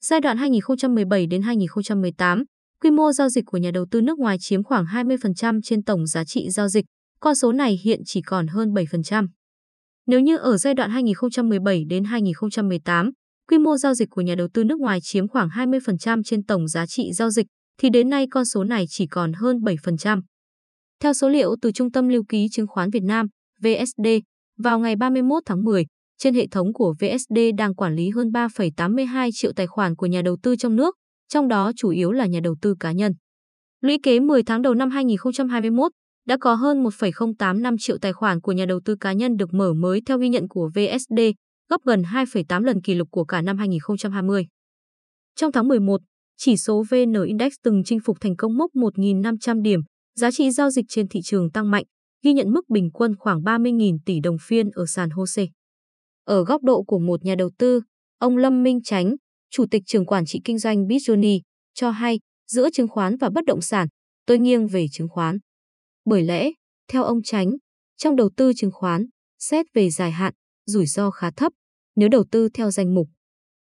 Giai đoạn 2017 đến 2018, quy mô giao dịch của nhà đầu tư nước ngoài chiếm khoảng 20% trên tổng giá trị giao dịch, con số này hiện chỉ còn hơn 7%. Nếu như ở giai đoạn 2017 đến 2018, quy mô giao dịch của nhà đầu tư nước ngoài chiếm khoảng 20% trên tổng giá trị giao dịch, thì đến nay con số này chỉ còn hơn 7%. Theo số liệu từ Trung tâm Lưu ký Chứng khoán Việt Nam, VSD, vào ngày 31 tháng 10, trên hệ thống của VSD đang quản lý hơn 3,82 triệu tài khoản của nhà đầu tư trong nước, trong đó chủ yếu là nhà đầu tư cá nhân. Lũy kế 10 tháng đầu năm 2021, đã có hơn 1,085 triệu tài khoản của nhà đầu tư cá nhân được mở mới theo ghi nhận của VSD, gấp gần 2,8 lần kỷ lục của cả năm 2020. Trong tháng 11, chỉ số VN Index từng chinh phục thành công mốc 1.500 điểm, giá trị giao dịch trên thị trường tăng mạnh, ghi nhận mức bình quân khoảng 30.000 tỷ đồng phiên ở sàn HOSE. Ở góc độ của một nhà đầu tư, ông Lâm Minh Chánh, Chủ tịch trường quản trị kinh doanh Bitjourney, cho hay giữa chứng khoán và bất động sản, tôi nghiêng về chứng khoán. Bởi lẽ, theo ông Chánh, trong đầu tư chứng khoán, xét về dài hạn, rủi ro khá thấp. Nếu đầu tư theo danh mục,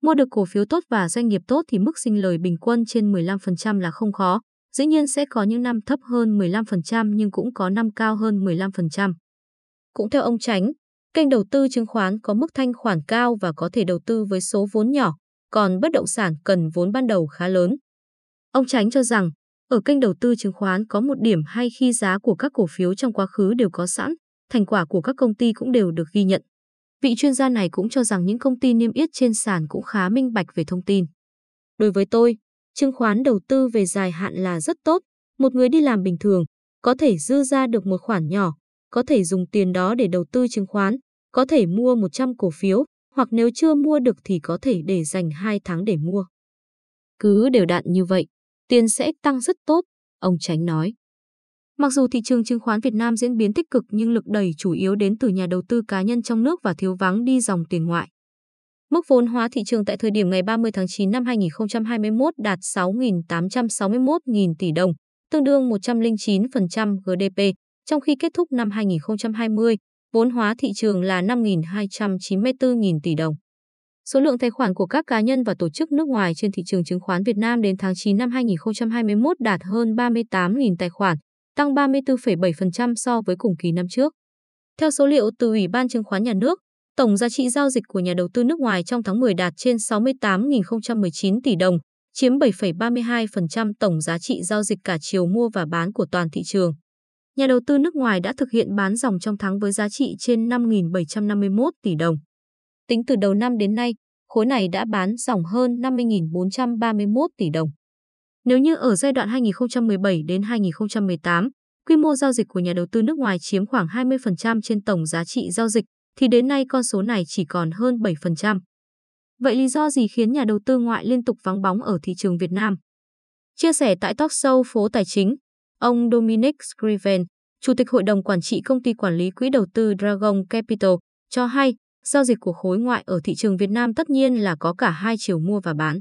mua được cổ phiếu tốt và doanh nghiệp tốt thì mức sinh lời bình quân trên 15% là không khó. Dĩ nhiên sẽ có những năm thấp hơn 15% nhưng cũng có năm cao hơn 15%. Cũng theo ông Chánh, kênh đầu tư chứng khoán có mức thanh khoản cao và có thể đầu tư với số vốn nhỏ, còn bất động sản cần vốn ban đầu khá lớn. Ông tránh cho rằng, ở kênh đầu tư chứng khoán có một điểm hay khi giá của các cổ phiếu trong quá khứ đều có sẵn, thành quả của các công ty cũng đều được ghi nhận. Vị chuyên gia này cũng cho rằng những công ty niêm yết trên sàn cũng khá minh bạch về thông tin. Đối với tôi, chứng khoán đầu tư về dài hạn là rất tốt. Một người đi làm bình thường, có thể dư ra được một khoản nhỏ, có thể dùng tiền đó để đầu tư chứng khoán, có thể mua 100 cổ phiếu, hoặc nếu chưa mua được thì có thể để dành 2 tháng để mua. Cứ đều đặn như vậy, tiền sẽ tăng rất tốt, ông Tránh nói. Mặc dù thị trường chứng khoán Việt Nam diễn biến tích cực nhưng lực đẩy chủ yếu đến từ nhà đầu tư cá nhân trong nước và thiếu vắng đi dòng tiền ngoại. Mức vốn hóa thị trường tại thời điểm ngày 30 tháng 9 năm 2021 đạt 6.861.000 tỷ đồng, tương đương 109% GDP, trong khi kết thúc năm 2020, vốn hóa thị trường là 5.294.000 tỷ đồng. Số lượng tài khoản của các cá nhân và tổ chức nước ngoài trên thị trường chứng khoán Việt Nam đến tháng 9 năm 2021 đạt hơn 38.000 tài khoản, tăng 34,7% so với cùng kỳ năm trước. Theo số liệu từ Ủy ban Chứng khoán Nhà nước, tổng giá trị giao dịch của nhà đầu tư nước ngoài trong tháng 10 đạt trên 68.019 tỷ đồng, chiếm 7,32% tổng giá trị giao dịch cả chiều mua và bán của toàn thị trường. Nhà đầu tư nước ngoài đã thực hiện bán dòng trong tháng với giá trị trên 5.751 tỷ đồng. Tính từ đầu năm đến nay, khối này đã bán dòng hơn 50.431 tỷ đồng. Nếu như ở giai đoạn 2017 đến 2018, quy mô giao dịch của nhà đầu tư nước ngoài chiếm khoảng 20% trên tổng giá trị giao dịch, thì đến nay con số này chỉ còn hơn 7%. Vậy lý do gì khiến nhà đầu tư ngoại liên tục vắng bóng ở thị trường Việt Nam? Chia sẻ tại talk show Phố Tài chính, ông Dominic Scriven, Chủ tịch Hội đồng Quản trị Công ty Quản lý Quỹ đầu tư Dragon Capital, cho hay giao dịch của khối ngoại ở thị trường Việt Nam tất nhiên là có cả hai chiều mua và bán.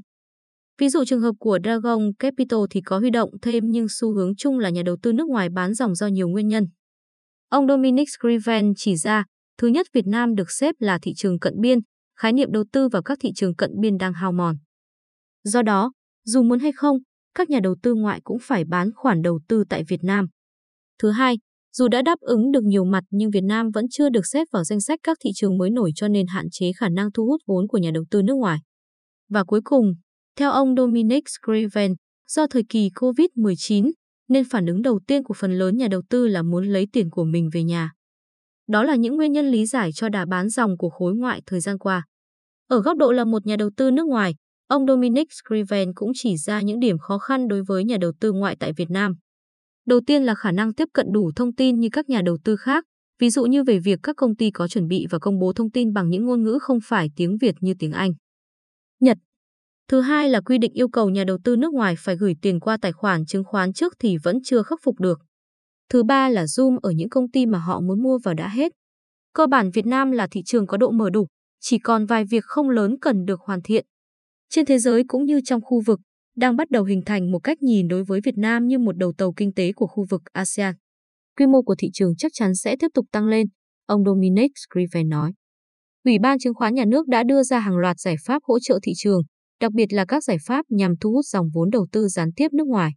Ví dụ trường hợp của Dragon Capital thì có huy động thêm nhưng xu hướng chung là nhà đầu tư nước ngoài bán dòng do nhiều nguyên nhân. Ông Dominic Scriven chỉ ra, thứ nhất Việt Nam được xếp là thị trường cận biên, khái niệm đầu tư vào các thị trường cận biên đang hao mòn. Do đó, dù muốn hay không, các nhà đầu tư ngoại cũng phải bán khoản đầu tư tại Việt Nam. Thứ hai, dù đã đáp ứng được nhiều mặt nhưng Việt Nam vẫn chưa được xếp vào danh sách các thị trường mới nổi cho nên hạn chế khả năng thu hút vốn của nhà đầu tư nước ngoài. Và cuối cùng, theo ông Dominic Scriven, do thời kỳ COVID-19, nên phản ứng đầu tiên của phần lớn nhà đầu tư là muốn lấy tiền của mình về nhà. Đó là những nguyên nhân lý giải cho đà bán dòng của khối ngoại thời gian qua. Ở góc độ là một nhà đầu tư nước ngoài, ông Dominic Scriven cũng chỉ ra những điểm khó khăn đối với nhà đầu tư ngoại tại Việt Nam. Đầu tiên là khả năng tiếp cận đủ thông tin như các nhà đầu tư khác, ví dụ như về việc các công ty có chuẩn bị và công bố thông tin bằng những ngôn ngữ không phải tiếng Việt như tiếng Anh. Nhật Thứ hai là quy định yêu cầu nhà đầu tư nước ngoài phải gửi tiền qua tài khoản chứng khoán trước thì vẫn chưa khắc phục được. Thứ ba là zoom ở những công ty mà họ muốn mua vào đã hết. Cơ bản Việt Nam là thị trường có độ mở đủ, chỉ còn vài việc không lớn cần được hoàn thiện. Trên thế giới cũng như trong khu vực, đang bắt đầu hình thành một cách nhìn đối với Việt Nam như một đầu tàu kinh tế của khu vực ASEAN. Quy mô của thị trường chắc chắn sẽ tiếp tục tăng lên, ông Dominic Griffin nói. Ủy ban chứng khoán nhà nước đã đưa ra hàng loạt giải pháp hỗ trợ thị trường, đặc biệt là các giải pháp nhằm thu hút dòng vốn đầu tư gián tiếp nước ngoài.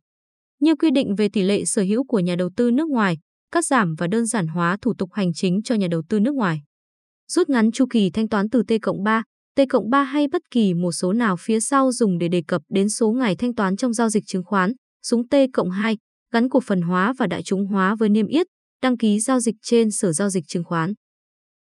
Như quy định về tỷ lệ sở hữu của nhà đầu tư nước ngoài, cắt giảm và đơn giản hóa thủ tục hành chính cho nhà đầu tư nước ngoài. Rút ngắn chu kỳ thanh toán từ T cộng ba. T+3, T+3 hay bất kỳ một số nào phía sau dùng để đề cập đến số ngày thanh toán trong giao dịch chứng khoán, súng T+2, gắn cổ phần hóa và đại chúng hóa với niêm yết, đăng ký giao dịch trên sở giao dịch chứng khoán.